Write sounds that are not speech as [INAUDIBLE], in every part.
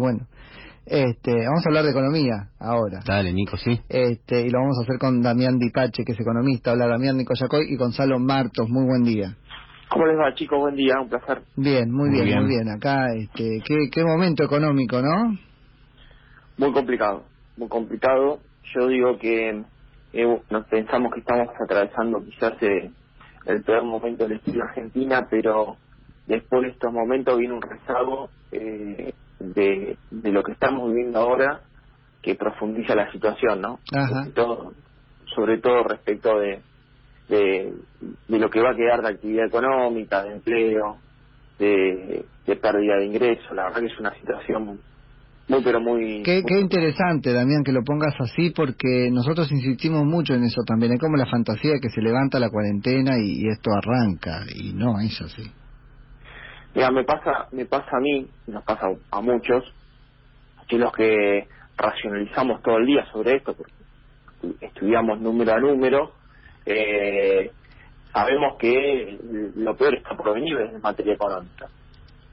Bueno, este, vamos a hablar de economía ahora. Dale, Nico, sí. Este, y lo vamos a hacer con Damián Dipache, que es economista. Hola, Damián Nico Yacoy y Gonzalo Martos. Muy buen día. ¿Cómo les va, chicos? Buen día, un placer. Bien, muy, Muy bien, bien. muy bien. Acá, este, qué, qué momento económico, ¿no? Muy complicado, muy complicado. Yo digo que eh, nos pensamos que estamos atravesando quizás eh, el peor momento de la historia argentina, pero después de estos momentos viene un rezago eh, de, de lo que estamos viviendo ahora que profundiza la situación, ¿no? Ajá. Sobre todo, sobre todo respecto de, de, de lo que va a quedar de actividad económica, de empleo, de, de pérdida de ingresos. La verdad que es una situación muy, pero muy... Qué, muy qué interesante, Damián, que lo pongas así, porque nosotros insistimos mucho en eso también. Es como la fantasía de que se levanta la cuarentena y, y esto arranca, y no es así. Mira, me pasa, me pasa a mí, nos pasa a muchos, que los que racionalizamos todo el día sobre esto, porque estudiamos número a número, eh, sabemos que lo peor está por venir desde materia económica.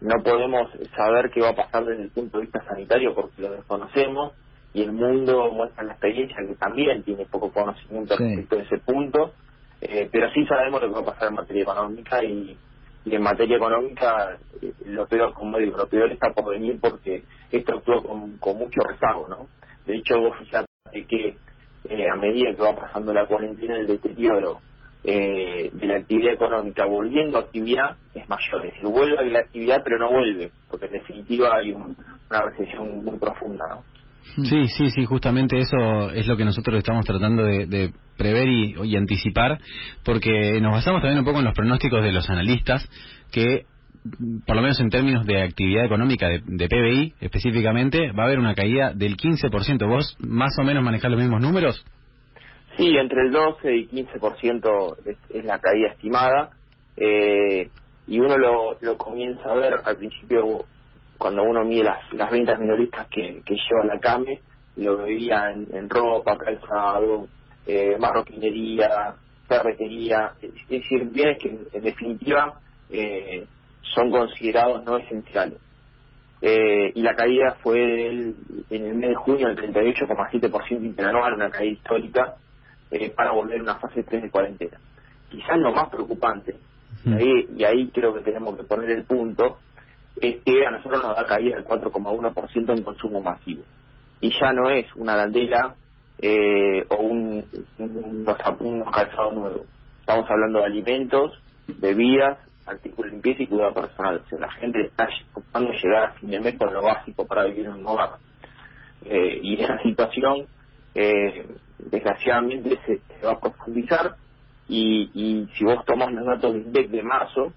No podemos saber qué va a pasar desde el punto de vista sanitario porque lo desconocemos y el mundo muestra la experiencia que también tiene poco conocimiento Sí. respecto de ese punto, eh, pero sí sabemos lo que va a pasar en materia económica y, y en materia económica lo peor, como digo, lo peor está por venir porque esto actúa con, con mucho rezago, ¿no? De hecho, vos fíjate que eh, a medida que va pasando la cuarentena, el deterioro eh, de la actividad económica volviendo a actividad es mayor. Es decir, vuelve a la actividad pero no vuelve, porque en definitiva hay un- una recesión muy profunda, ¿no? Sí, sí, sí, justamente eso es lo que nosotros estamos tratando de, de prever y, anticipar, porque nos basamos también un poco en los pronósticos de los analistas, que por lo menos en términos de actividad económica, de, de PBI específicamente, va a haber una caída del 15%. ¿Vos más o menos manejás los mismos números? Sí, entre el 12 y 15% es, es la caída estimada. eh, y uno lo, lo comienza a ver al principio, cuando uno mide las, las ventas minoristas que, que lleva la CAME, lo veía en, en ropa, calzado, eh, marroquinería, ferretería, es decir, bienes que en, en definitiva eh, son considerados no esenciales. Eh, y la caída fue del- en el mes de junio del 38,7% interanual, una caída histórica, eh, para volver a una fase 3 de cuarentena. Quizás lo más preocupante, y ahí, y ahí creo que tenemos que poner el punto, es que a nosotros nos da caída del 4,1% en consumo masivo. Y ya no es una dandela eh, o un, un- unos calzados nuevos. Estamos hablando de alimentos, bebidas, artículos de limpieza y cuidado personal. O sea, la gente está buscando llegar a fin de mes con lo básico para vivir en un hogar. Eh, y esa situación, eh, desgraciadamente, se, va a profundizar. Y, y si vos tomás los datos de marzo,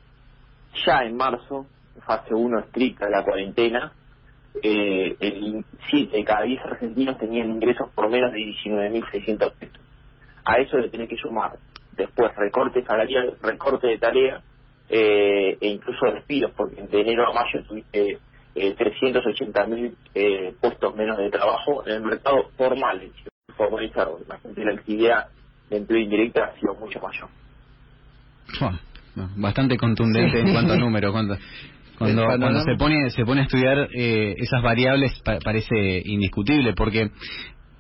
ya en marzo, fase 1 estricta de la cuarentena, eh, el 7 de cada 10 argentinos tenían ingresos por menos de 19.600 pesos. A eso le tenés que sumar después recorte salarial, recorte de tarea eh, e incluso despidos, porque de enero a mayo tuviste eh, 380.000 eh, puestos menos de trabajo en el mercado formal, formalizado. La gente la actividad de empleo indirecta ha sido mucho mayor. Bastante contundente Sí. en cuanto a [LAUGHS] números. Cuando, cuando, se pone se pone a estudiar eh, esas variables pa- parece indiscutible porque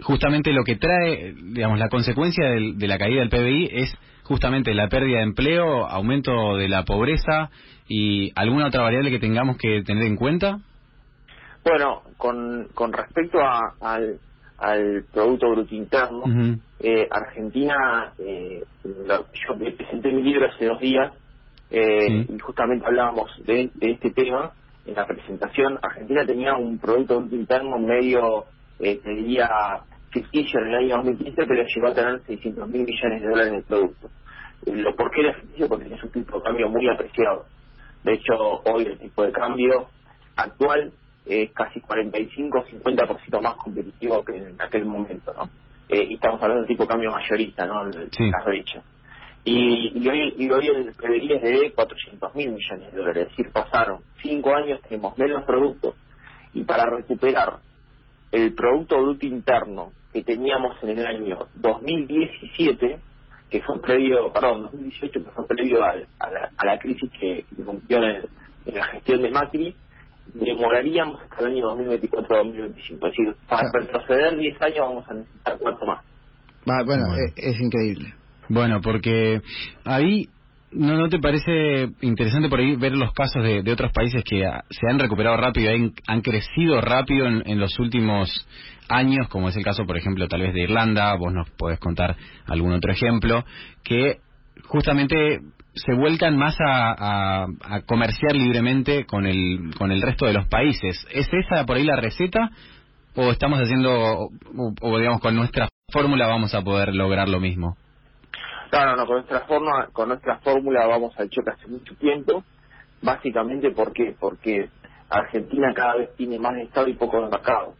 justamente lo que trae, digamos, la consecuencia del- de la caída del PBI es justamente la pérdida de empleo, aumento de la pobreza y alguna otra variable que tengamos que tener en cuenta. Bueno, con, con respecto a- al, al Producto Bruto Interno, eh, Argentina, eh, lo- yo presenté mi libro hace dos días eh, Sí. y justamente hablábamos de, de este tema en la presentación. Argentina tenía un Producto Interno medio, eh, te diría, ficticio en el año 2015, pero llegó a tener 600 mil millones de dólares de producto. Eh, lo, ¿Por qué era ficticio? Porque es un tipo de cambio muy apreciado. De hecho, hoy el tipo de cambio actual es casi 45-50% más competitivo que en aquel momento, ¿no? Eh, y estamos hablando de tipo de cambio mayorista, ¿no? El- Sí. Las brechas. Y, y hoy, y hoy el PBI es de 400 mil millones de dólares, es decir, pasaron cinco años, tenemos menos productos, y para recuperar el Producto Bruto Interno que teníamos en el año 2017, que fue previo, perdón, 2018, que fue previo al- a, la, a la crisis que, que cumplió en, el- en la gestión de Macri, demoraríamos hasta el año 2024-2025. Es decir, para retroceder 10 años vamos a necesitar cuatro más. bueno, bueno. Es, es increíble. Bueno, porque ahí ¿No, ¿No te parece interesante por ahí ver los casos de, otros países que se han recuperado rápido, han, han crecido rápido en, los últimos años, como es el caso, por ejemplo, tal vez de Irlanda, vos nos podés contar algún otro ejemplo, que justamente se vuelcan más a, a, comerciar libremente con el, con el resto de los países. ¿Es esa por ahí la receta? ¿O estamos haciendo, o digamos, con nuestra fórmula vamos a poder lograr lo mismo? No, no, con nuestra forma, con nuestra fórmula vamos al choque hace mucho tiempo, básicamente ¿por qué? porque Argentina cada vez tiene más Estado y poco de mercado.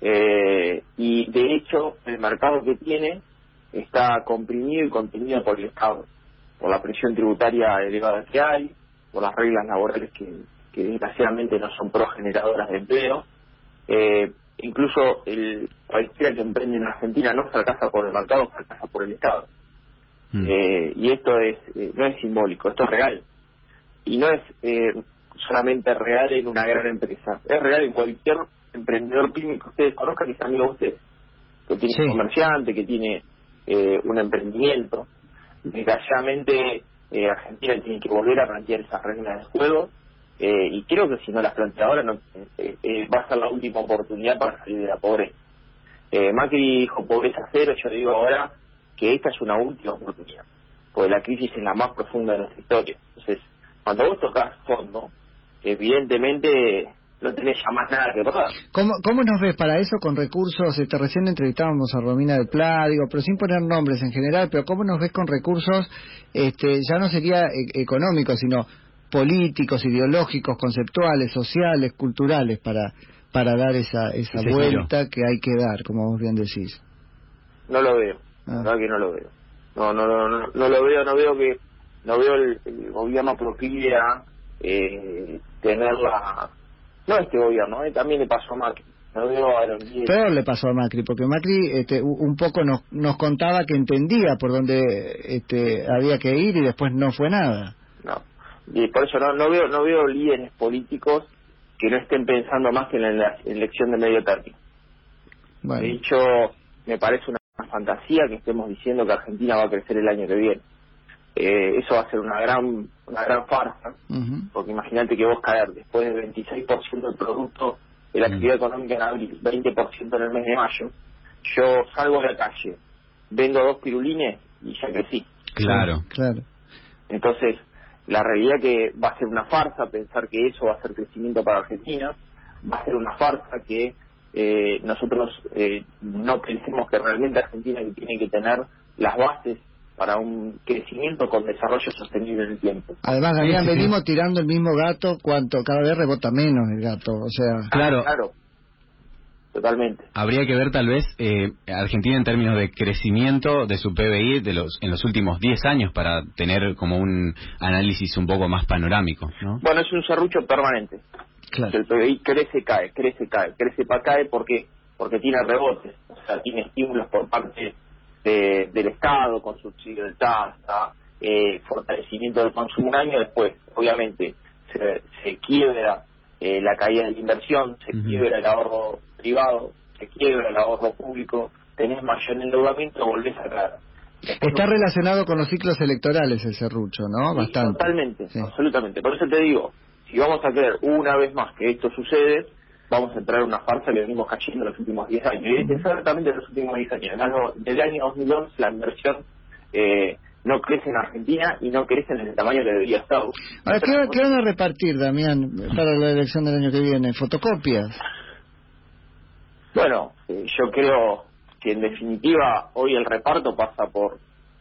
Eh, y de hecho, el mercado que tiene está comprimido y contenido por el Estado, por la presión tributaria elevada que hay, por las reglas laborales que, que desgraciadamente no son progeneradoras de empleo. Eh, incluso el cualquiera que emprende en Argentina no fracasa por el mercado, fracasa por el Estado. Mm. Eh, y esto es eh, no es simbólico, esto es real. Y no es eh, solamente real en una gran empresa, es real en cualquier emprendedor pyme que ustedes conozcan, que es amigo de ustedes, que tiene un comerciante, que tiene eh, un emprendimiento. Desgraciadamente, eh, Argentina tiene que volver a plantear esas reglas de juego. Eh, y creo que si no las plantea ahora no, va a ser la última oportunidad para salir de la pobreza. Eh, Macri dijo pobreza cero, yo digo ahora que esta es una última oportunidad, porque la crisis es la más profunda de nuestra historia. Entonces, cuando vos tocas fondo, evidentemente no tenés ya más nada que tocar. ¿Cómo, ¿Cómo nos ves para eso con recursos? Este, recién entrevistábamos a Romina del Pla, digo, pero sin poner nombres en general, pero ¿cómo nos ves con recursos? Este, ya no sería e económicos, sino políticos, ideológicos, conceptuales, sociales, culturales, para, para dar esa, esa vuelta que hay que dar, como vos bien decís. No lo veo. Ah. La verdad que no lo veo. No, no, no, no, no lo veo, no veo que, no veo el, el gobierno proclive a eh, tener la, no este gobierno, eh, también le pasó a Macri. No veo a Pero le pasó a Macri, porque Macri este, un poco nos, nos contaba que entendía por dónde este, había que ir y después no fue nada. No, y por eso no, no veo no veo líderes políticos que no estén pensando más que en la elección de medio término. Bueno. De hecho, me parece una fantasía que estemos diciendo que Argentina va a crecer el año que viene. Eh, eso va a ser una gran una gran farsa, porque imagínate que vos caer después del 26% del producto de la actividad económica en abril, 20% en el mes de mayo, yo salgo de la calle, vendo dos pirulines y ya crecí. Claro, claro. Entonces, la realidad que va a ser una farsa pensar que eso va a ser crecimiento para Argentina, va a ser una farsa que eh, nosotros eh, no pensemos que realmente Argentina tiene que tener las bases para un crecimiento con desarrollo sostenible en el tiempo. Además, Damián, venimos tirando el mismo gato cuanto cada vez rebota menos el gato, o sea... Claro, claro. Totalmente. Habría que ver tal vez eh, Argentina en términos de crecimiento de su PBI de los en los últimos 10 años para tener como un análisis un poco más panorámico, ¿no? Bueno, es un serrucho permanente. Claro. El PBI crece, cae, crece, cae, crece, para cae porque porque tiene rebotes, o sea, tiene estímulos por parte de, del Estado con subsidio de tasa, eh, fortalecimiento del consumo un año después, obviamente se, se quiebra eh, la caída de la inversión, se uh -huh. quiebra el ahorro privado, se quiebra el ahorro público, tenés mayor endeudamiento, volvés a caer. Está relacionado con los ciclos electorales el serrucho, ¿no? Sí, Bastante. Totalmente, sí. absolutamente. Por eso te digo, si vamos a creer una vez más que esto sucede, vamos a entrar en una farsa que venimos cayendo los últimos 10 años. Y exactamente los últimos 10 años. Además, desde el año 2011 la inversión eh, no crece en Argentina y no crece en el tamaño que debería estar. Ahora, ¿qué, ¿qué, van a repartir, Damián, para la elección del año que viene? ¿Fotocopias? Bueno, eh, yo creo que en definitiva hoy el reparto pasa por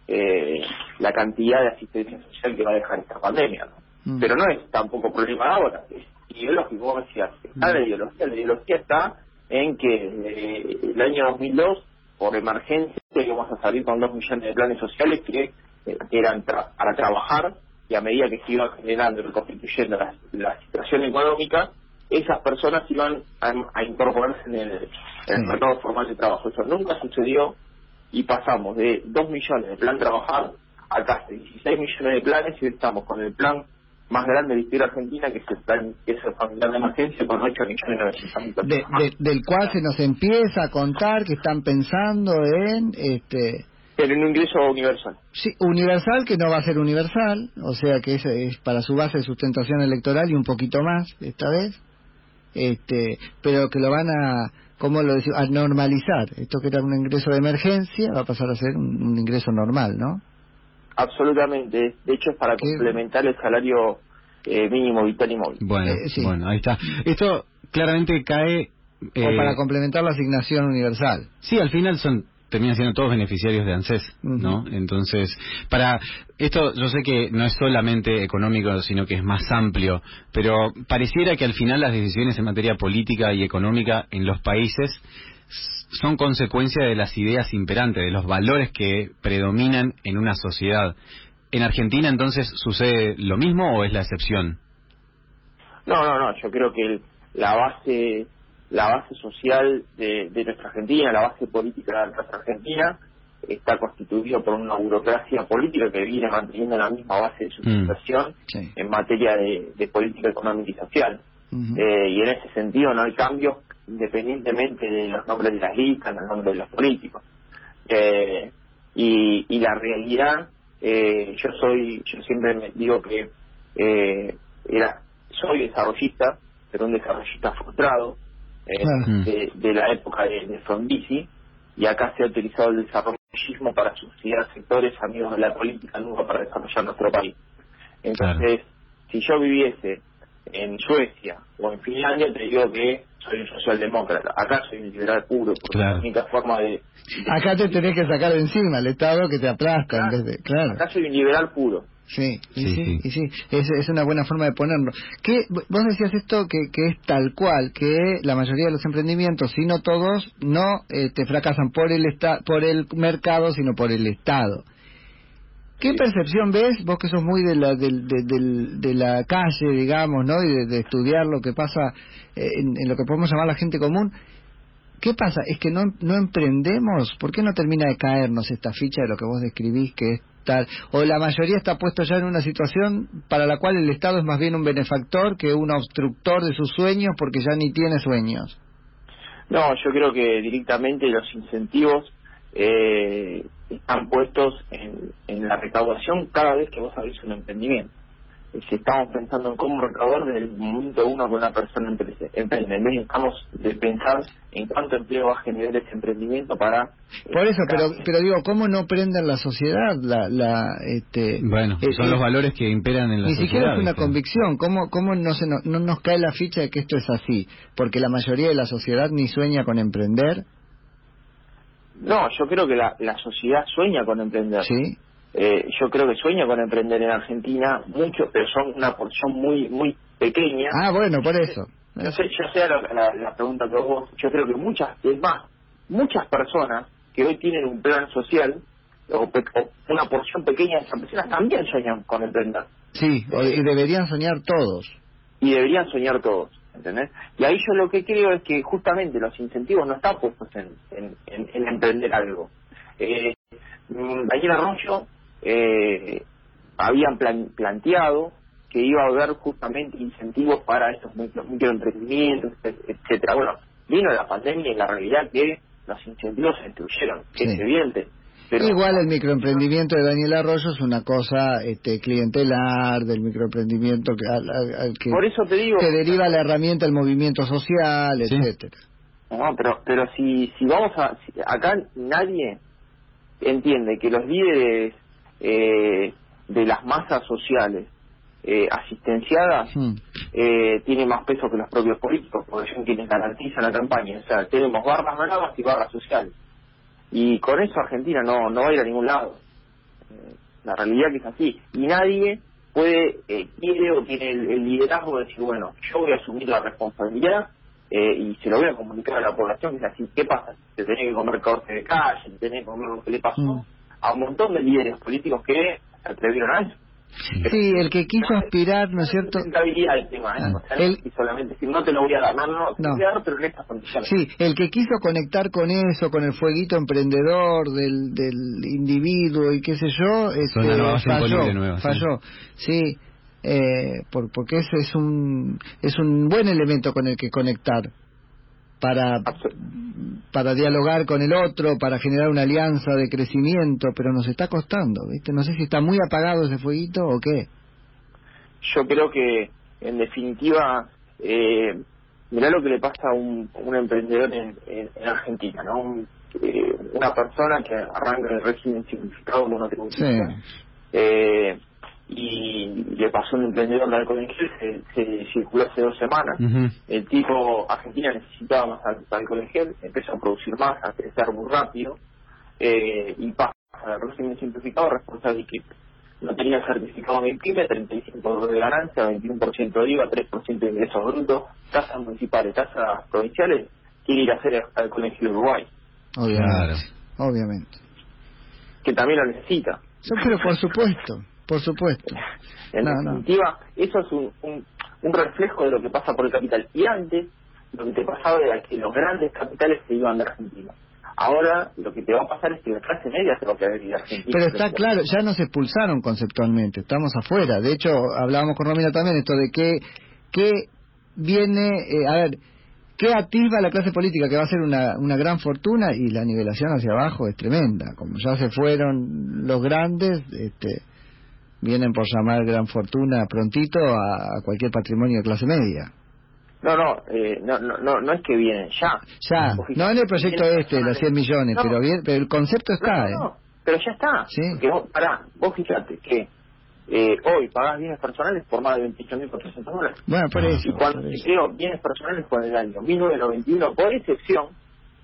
eh, la cantidad de asistencia social que va a dejar esta pandemia. ¿no? Mm. Pero no es tampoco problema ahora, es ideológico, vos decías, está la ideología, la ideología está en que eh, el año 2002, por emergencia, íbamos a salir con dos millones de planes sociales que eh, eran tra para trabajar y a medida que se iba generando y reconstituyendo la, la situación económica, esas personas iban a, a incorporarse en el, en el mercado formal de trabajo. Eso nunca sucedió y pasamos de 2 millones de plan trabajar a casi 16 millones de planes y estamos con el plan más grande de la historia argentina, que es el plan ese familiar de emergencia con 8 millones de, de, Del cual se nos empieza a contar que están pensando en... este en un ingreso universal. Sí, universal que no va a ser universal, o sea que es, es para su base de sustentación electoral y un poquito más esta vez, este pero que lo van a ¿cómo lo decimos? A normalizar. Esto que era un ingreso de emergencia va a pasar a ser un, ingreso normal, ¿no? Absolutamente. De hecho, es para complementar el salario eh, mínimo vital y móvil. Bueno, eh, bueno, ahí está. Esto claramente cae... o para eh, complementar la asignación universal. Sí, al final son terminan siendo todos beneficiarios de ANSES, ¿no? Entonces, para esto yo sé que no es solamente económico, sino que es más amplio, pero pareciera que al final las decisiones en materia política y económica en los países son consecuencia de las ideas imperantes, de los valores que predominan en una sociedad. ¿En Argentina entonces sucede lo mismo o es la excepción? No, no, no, yo creo que la base la base social de, nuestra Argentina, la base política de nuestra Argentina, está constituida por una burocracia política que viene manteniendo la misma base de sustentación mm, en materia de, política económica y social. Eh, y en ese sentido no hay cambios independientemente de los nombres de las listas, los nombres de los políticos. Eh, y, y la realidad, eh, yo soy, yo siempre me digo que era, soy desarrollista, pero un desarrollista frustrado, eh, de, la época de, de Frondizi, y acá se ha utilizado el desarrollismo para subsidiar sectores amigos de la política, nunca para desarrollar nuestro país. Entonces, si yo viviese en Suecia o en Finlandia, te digo que soy un socialdemócrata. Acá soy un liberal puro, porque la única forma de, Acá te tenés que sacar de encima el Estado que te aplasta. claro. Acá soy un liberal puro. Sí, sí, sí, Es, es, una buena forma de ponerlo. ¿Qué, vos decías esto que, que es tal cual, que la mayoría de los emprendimientos, si no todos, no te este, fracasan por el, esta, por el mercado, sino por el Estado. ¿Qué percepción ves, vos que sos muy de la, de, de, la calle, digamos, ¿no? y de, estudiar lo que pasa eh, en, lo que podemos llamar la gente común? ¿Qué pasa? ¿Es que no, no emprendemos? ¿Por qué no termina de caernos esta ficha de lo que vos describís, que es o la mayoría está puesto ya en una situación para la cual el Estado es más bien un benefactor que un obstructor de sus sueños porque ya ni tiene sueños. No, yo creo que directamente los incentivos eh, están puestos en, en la recaudación cada vez que vos abrís un emprendimiento si estamos pensando en cómo recaudar desde el momento uno que una persona emprende. En vez estamos de pensar en cuánto empleo va a generar ese emprendimiento para... Eh, Por eso, pero pero digo, ¿cómo no prenden la sociedad? la, la este Bueno, eh, son los eh, valores que imperan en la sociedad. Ni siquiera es una convicción. ¿Cómo, cómo no, se, no, no nos cae la ficha de que esto es así? Porque la mayoría de la sociedad ni sueña con emprender. No, yo creo que la, la sociedad sueña con emprender. Sí. Eh, yo creo que sueño con emprender en Argentina mucho, pero son una porción muy muy pequeña. Ah, bueno, por eso. Yo sé, yo sé la, pregunta que vos, yo creo que muchas, es más, muchas personas que hoy tienen un plan social, o, una porción pequeña de esas personas también sueñan con emprender. Sí, y deberían soñar todos. Y deberían soñar todos, ¿entendés? Y ahí yo lo que creo es que justamente los incentivos no están puestos en, en, emprender algo. Eh, Daniel Arroyo eh, habían planteado que iba a haber justamente incentivos para estos microemprendimientos, etcétera. Bueno, vino la pandemia y la realidad que los incentivos se destruyeron, es evidente. Pero, Igual el microemprendimiento de Daniel Arroyo es una cosa este, clientelar del microemprendimiento que, al, que, Por eso te digo, que deriva la herramienta del movimiento social, etcétera. No, pero pero si si vamos a acá nadie entiende que los líderes eh, de las masas sociales eh, asistenciadas hmm. eh, tiene más peso que los propios políticos, porque son quienes garantizan la campaña. O sea, tenemos barras bravas y barras sociales. Y con eso Argentina no, no va a ir a ningún lado. Eh, la realidad que es así. Y nadie puede, eh, quiere o tiene el, liderazgo de decir, bueno, yo voy a asumir la responsabilidad eh, y se lo voy a comunicar a la población, que es así, ¿qué pasa? Se tiene que comer corte de calle, se tiene que comer lo que le pasó. Hmm a un montón de líderes políticos que se atrevieron a eso. Sí, el que quiso aspirar, ¿no es cierto? el tema, ¿eh? Ah, el... y solamente decir, no te lo voy a dar, no, no, te voy a dar, pero en estas condiciones. Sí, el que quiso conectar con eso, con el fueguito emprendedor del, del individuo y qué sé yo, este, falló, falló, sí. eh, por, porque ese es un, es un buen elemento con el que conectar para, para dialogar con el otro, para generar una alianza de crecimiento, pero nos está costando, ¿viste? No sé si está muy apagado ese fueguito o qué. Yo creo que, en definitiva, eh, mirá lo que le pasa a un, un emprendedor en, en, Argentina, ¿no? Eh, una persona que arranca el régimen simplificado como no tengo eh, le pasó un emprendedor de alcohol se, se circuló hace dos semanas. El tipo, Argentina necesitaba más alcohol en gel, empezó a producir más, a crecer muy rápido, eh, y pasa al régimen simplificado responsable que no tenía certificado en PYME, 35% de ganancia, 21% de IVA, 3% de ingresos brutos, tasas municipales, tasas provinciales, quiere ir a hacer al colegio de Uruguay. Obviamente, obviamente. Que también lo necesita. pero por supuesto. Por supuesto. En definitiva, eso es un, un, reflejo de lo que pasa por el capital. Y antes, lo que te pasaba era que los grandes capitales se iban de Argentina. Ahora lo que te va a pasar es que la clase media se va a quedar de Argentina. Pero está claro, ya nos expulsaron conceptualmente, estamos afuera. De hecho, hablábamos con Romina también esto de que, que viene, eh, a ver, ¿qué atisba la clase política? Que va a ser una, una gran fortuna y la nivelación hacia abajo es tremenda. Como ya se fueron los grandes, este, vienen por llamar gran fortuna prontito a, cualquier patrimonio de clase media. No, no, eh, no, no, no, es que vienen, ya. Ya, no en el proyecto este, los 100 millones, pero, bien, pero el concepto está. No, pero ya está. ¿Sí? vos, pará, vos fíjate que eh, hoy pagás bienes personales por más de 28.400 dólares. Bueno, por eso. Y cuando te creo bienes personales con el año 1991, por excepción,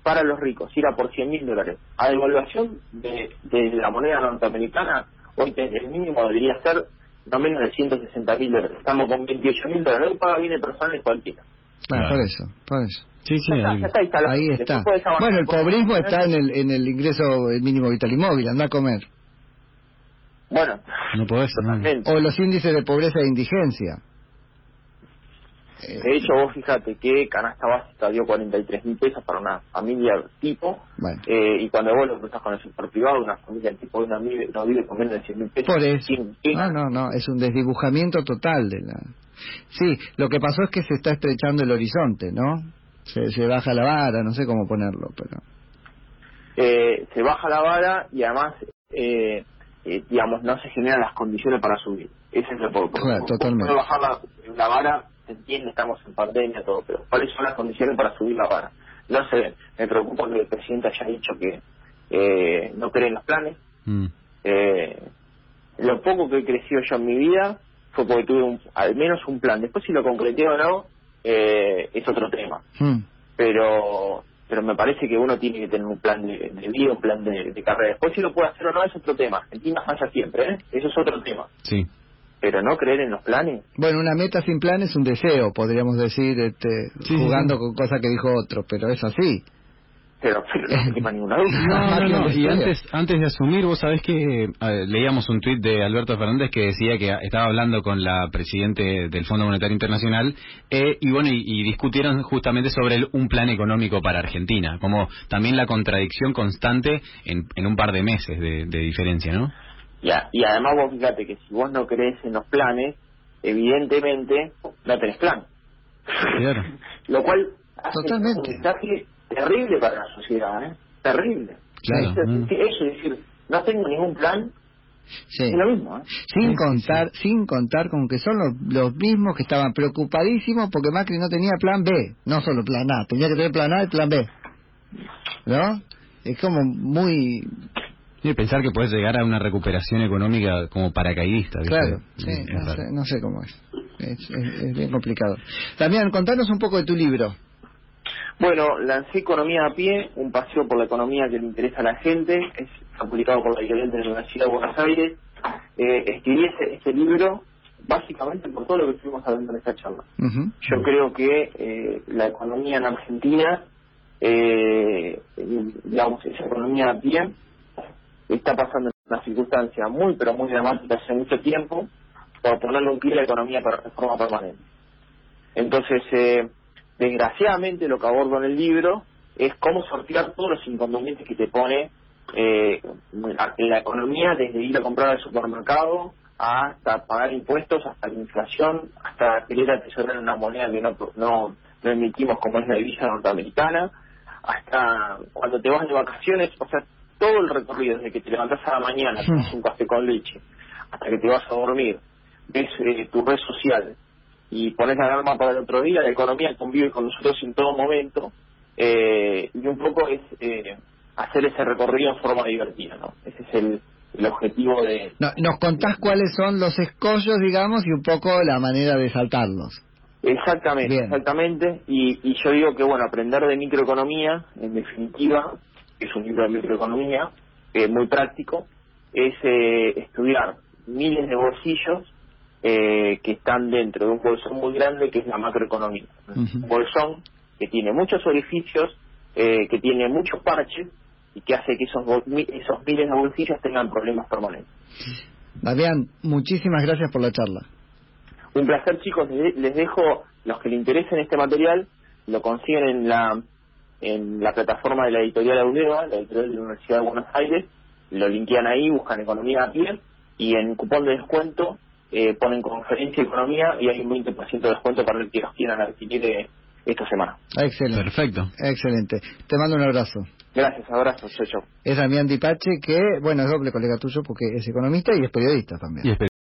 para los ricos, era por 100.000 dólares. A devaluación de, de la moneda norteamericana, hoy el mínimo debería ser no menos de 160 mil dólares. Estamos con 28 mil dólares. Hoy paga bienes personales cualquiera. Ah, por eso, por eso. Sí, sí, ahí, está, ahí está. Bueno, el pobrismo está en el, en el ingreso el mínimo vital y móvil, anda a comer. Bueno, no podés, o los índices de pobreza e indigencia. De hecho, vos fíjate que canasta básica dio 43 mil pesos para una familia tipo, eh, y cuando vos lo cruzas con el sector privado, una familia tipo una no vive con menos de 100 mil pesos. Por eso. no, no, no, es un desdibujamiento total de la... Sí, lo que pasó es que se está estrechando el horizonte, ¿no? Se, se baja la vara, no sé cómo ponerlo, pero... Eh, se baja la vara y además, eh, eh, digamos, no se generan las condiciones para subir. Ese es el problema. Claro, totalmente. bajar la, la vara se entiende, estamos en pandemia, todo, pero ¿cuáles son las condiciones para subir la vara? No sé, me preocupa que el presidente haya dicho que eh, no cree en los planes. Mm. Eh, lo poco que he crecido yo en mi vida fue porque tuve al menos un plan. Después si lo concreté o no, eh, es otro tema. Mm. Pero pero me parece que uno tiene que tener un plan de, vida, un plan de, de, carrera. Después si lo puede hacer o no es otro tema. Argentina falla siempre, ¿eh? Eso es otro tema. Sí pero no creer en los planes. Bueno, una meta sin plan es un deseo, podríamos decir, este, jugando con cosas que dijo otro, pero es así. Pero, no ninguna duda. [LAUGHS] No, no, Y antes, antes de asumir, vos sabés que leíamos un tuit de Alberto Fernández que decía que estaba hablando con la presidente del Fondo Monetario Internacional eh, y bueno, y, discutieron justamente sobre un plan económico para Argentina, como también la contradicción constante en, en un par de meses de, de diferencia, ¿no? Y, además vos fíjate que si vos no crees en los planes, evidentemente no tenés plan. [LAUGHS] Lo cual hace un mensaje terrible para la sociedad, ¿eh? Terrible. Claro. Eso, es decir, no tengo ningún plan, Sí. Es lo mismo, ¿eh? Sin contar, sin contar con que son los, los mismos que estaban preocupadísimos porque Macri no tenía plan B, no solo plan A, tenía que tener plan A y plan B. ¿No? Es como muy y pensar que puedes llegar a una recuperación económica como paracaidista. Claro, sí, no, sé, cómo es. Es, bien complicado. También, contanos un poco de tu libro. Bueno, lancé Economía a pie, un paseo por la economía que le interesa a la gente. Es publicado por la editorial de la Universidad de Buenos Aires. Eh, escribí este, libro básicamente por todo lo que estuvimos hablando en esta charla. Yo creo que eh, la economía en Argentina, eh, digamos, esa economía a pie, está pasando una circunstancia muy, pero muy dramática hace mucho tiempo, por ponerle un pie a la economía de forma permanente. Entonces, eh, desgraciadamente lo que abordo en el libro es cómo sortear todos los inconvenientes que te pone eh, la economía desde ir a comprar al supermercado hasta pagar impuestos, hasta la inflación, hasta querer atesorar una moneda que no, no, no emitimos como es la divisa norteamericana, hasta cuando te vas de vacaciones, o sea, todo el recorrido, desde que te levantas a la mañana, tomas un café con leche, hasta que te vas a dormir, ves eh, tu red social y pones la alarma para el otro día, la economía convive con nosotros en todo momento, eh, y un poco es eh, hacer ese recorrido en forma divertida, ¿no? Ese es el, el objetivo de... No, nos contás cuáles son los escollos, digamos, y un poco la manera de saltarlos. Exactamente, Bien. exactamente. Y, y yo digo que, bueno, aprender de microeconomía, en definitiva, es un libro de microeconomía, eh, muy práctico, es eh, estudiar miles de bolsillos eh, que están dentro de un bolsón muy grande que es la macroeconomía. Un bolsón que tiene muchos orificios, que tiene muchos parches y que hace que esos, esos miles de bolsillos tengan problemas permanentes. Damián, muchísimas gracias por la charla. Un placer, chicos. Les les dejo, los que les interesen este material, lo consiguen en la en la plataforma de la editorial Audeva, la editorial de la Universidad de Buenos Aires. Lo linkean ahí, buscan Economía a pie y en cupón de descuento eh, ponen Conferencia Economía y hay un 20% de descuento para el que los quieran adquirir eh, esta semana. Excelente. Perfecto. Excelente. Te mando un abrazo. Gracias, abrazos, chau, chau. Es Damián Dipache, que, bueno, es doble colega tuyo porque es economista y es periodista también. Y